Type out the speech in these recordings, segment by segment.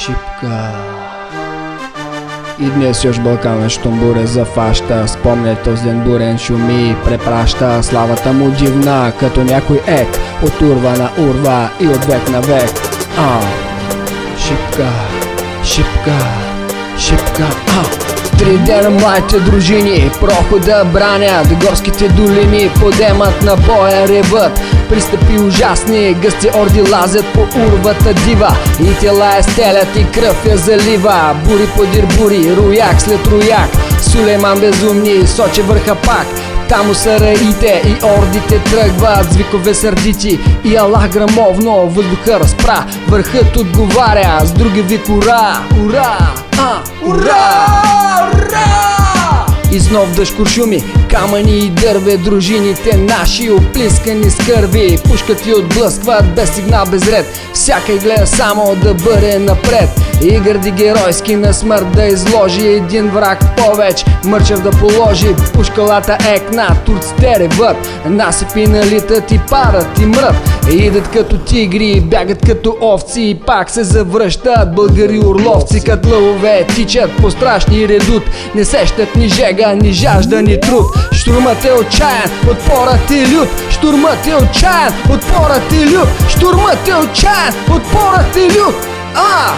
Шипка. И днес još Балкана щом буре зафаща. Спомня този ден бурен шуми Препраща. Славата му дивна Като някой ек. От урва на урва и от век на век. А, шипка, шипка, шипка, а Три дена младите дружини прохода бранят Горските долини подемат на боя ревът. Пристъпи ужасни, гъсти орди лазят по урвата дива. И тела е стелят и кръв я залива. Бури подир бури, рояк след рояк Сулейман безумни, соче върха пак Тамо са раите и ордите тръгват Звикове сърдити. И Аллах грамовно Въздуха разпра, върхът отговаря С други вик ура, ура, а, ура! И с нов дъжд куршуми, камъни и дърве Дружините наши оплискани с кърви. Пушкат ви отблъскват без сигнал без ред. Всяка гледа само да бъде напред. И гърди геройски на смърт да изложи Един враг повеч, мърчев да положи Пушкалата екна, турците ревът Насипи налитат и парат и мрът. Идат като тигри, бягат като овци. И пак се завръщат българи орловци Като лъвове тичат по страшни редут. Не сещат ни жега, ни жажда, ни труд. Штурмът е отчаян, отпорът е лют. Штурмът е отчаян, отпорът е лют. Штурмът е отчаян, отпорът е лют. А!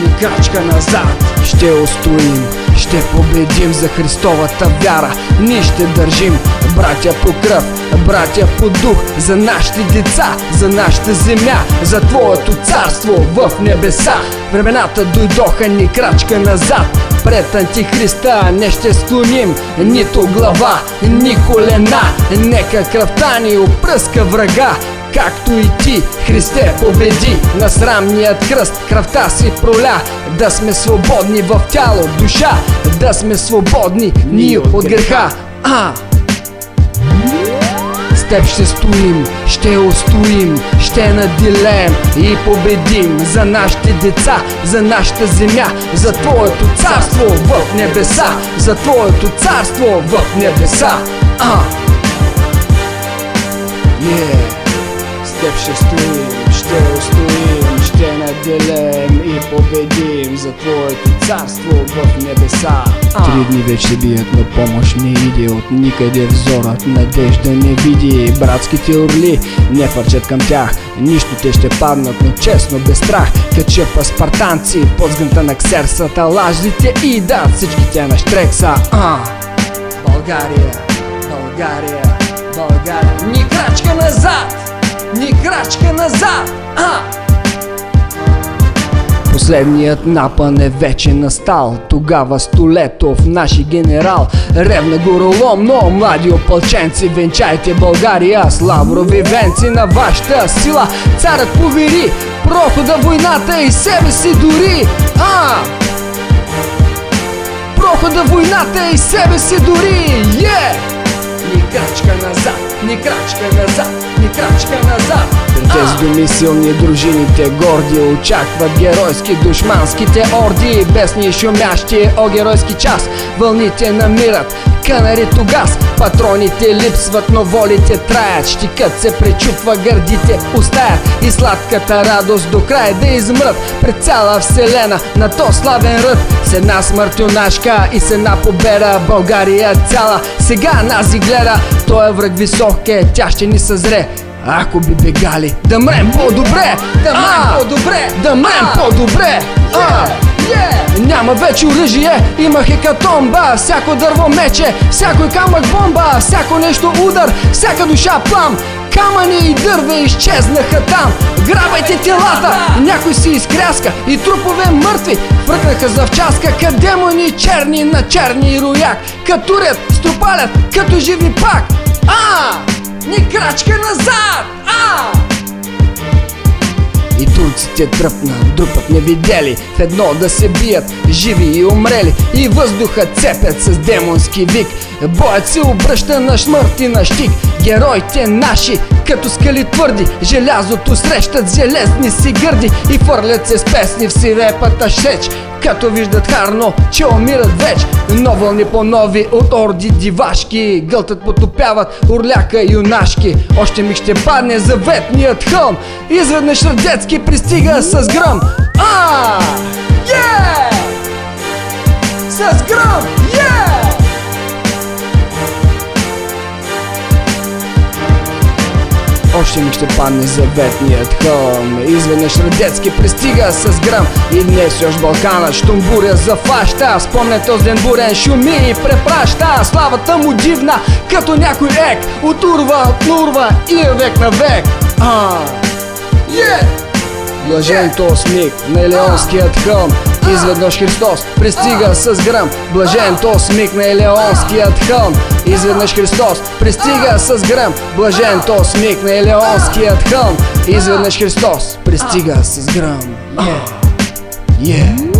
Ни крачка назад ще устоим ще победим за Христовата вяра. Ние ще държим братя по кръв, братя по дух За нашите деца, за нашата земя За Твоето царство в небеса. Времената дойдоха ни крачка назад. Пред антихриста не ще склоним нито глава, ни колена. Нека кръвта ни опръска врага Както и ти, Христе, победи. На срамният кръст Кръвта си проля, да сме свободни в тяло, душа. Да сме свободни ние от греха. А! С теб ще стоим, ще устоим, ще надилеем и победим За нашите деца, за нашата земя, за Твоето царство в небеса За Твоето царство в небеса. А! Yeah теб ще стоим, ще устоим, ще наделем и победим за Твоето царство в небеса. Три дни вече бият на помощ не иди от никъде взорът надежда не види Братските орли не фърчат към тях Нищо те ще паднат, но честно без страх Кача спартанци под сгънта на ксерсата Лажите и да всички те на штрекса а! България, България, България Ни крачка назад! Ни крачка назад! А! Последният напън е вече настал Тогава Столетов, наши генерал Ревна гороломно, млади опълченци Венчайте България с лаврови венци На вашата сила царът повери Прохода войната и себе си дори А! Прохода войната и себе си дори Yeah! Ни крачка назад, ни крачка назад, ни крачка назад Тези думи силни дружините горди Очакват геройски душманските орди. Бесни шумящи, о геройски час. Вълните намират Канари тогас, патроните липсват, но волите траят. Щикът се пречупва, гърдите устаят. И сладката радост до край да измрат. Пред цяла вселена на то славен ръд. С една смъртюнашка и с една победа България цяла. Сега нази гледа Той е враг висок е, тя ще ни съзре ако би бегали, да мрем по-добре, да мрем по-добре, да мрем по-добре. Yeah! Няма вече оръжие, има хекатомба Всяко дърво мече, всяко камък бомба Всяко нещо удар, всяка душа плам Камъни и дърве изчезнаха там Грабайте телата, някой си изкряска И трупове мъртви Пръкнаха завчаска Като демони черни на черни рояк Като ред, струпалят, като живи пак! Ни крачка назад! А! И турците тръпна, друпът не видели. В едно да се бият, живи и умрели. И въздуха цепят с демонски вик. Боят се обръща на смърт и на щик. Героите наши, като скали твърди Желязото срещат железни си гърди. И фърлят се с песни в сирепата шеч като виждат харно, че умират веч Но вълни по нови от орди дивашки Гълтът потопяват орляка юнашки Още ми ще падне заветният хълм Изведнъж Радецки пристига с гръм А! Yeah! С гръм! Ми ще падне заветният хълм. Изведнъж Радецки пристига с гръм. И днес još Балкана щом буря зафаща Спомня този ден бурен шуми и препраща. Славата му дивна, като някой ек. От урва, от нурва и е век на век. А, yeah! Блажен то миг на Елеонският хълм. Изведнъж Христос пристига с гръм. Блажен то смик на Елеонският хълм Изведнъж Христос пристига с гръм. Блажен то смик на Елеонският хълм. Изведнъж Христос пристига с гръм. Yeah, yeah.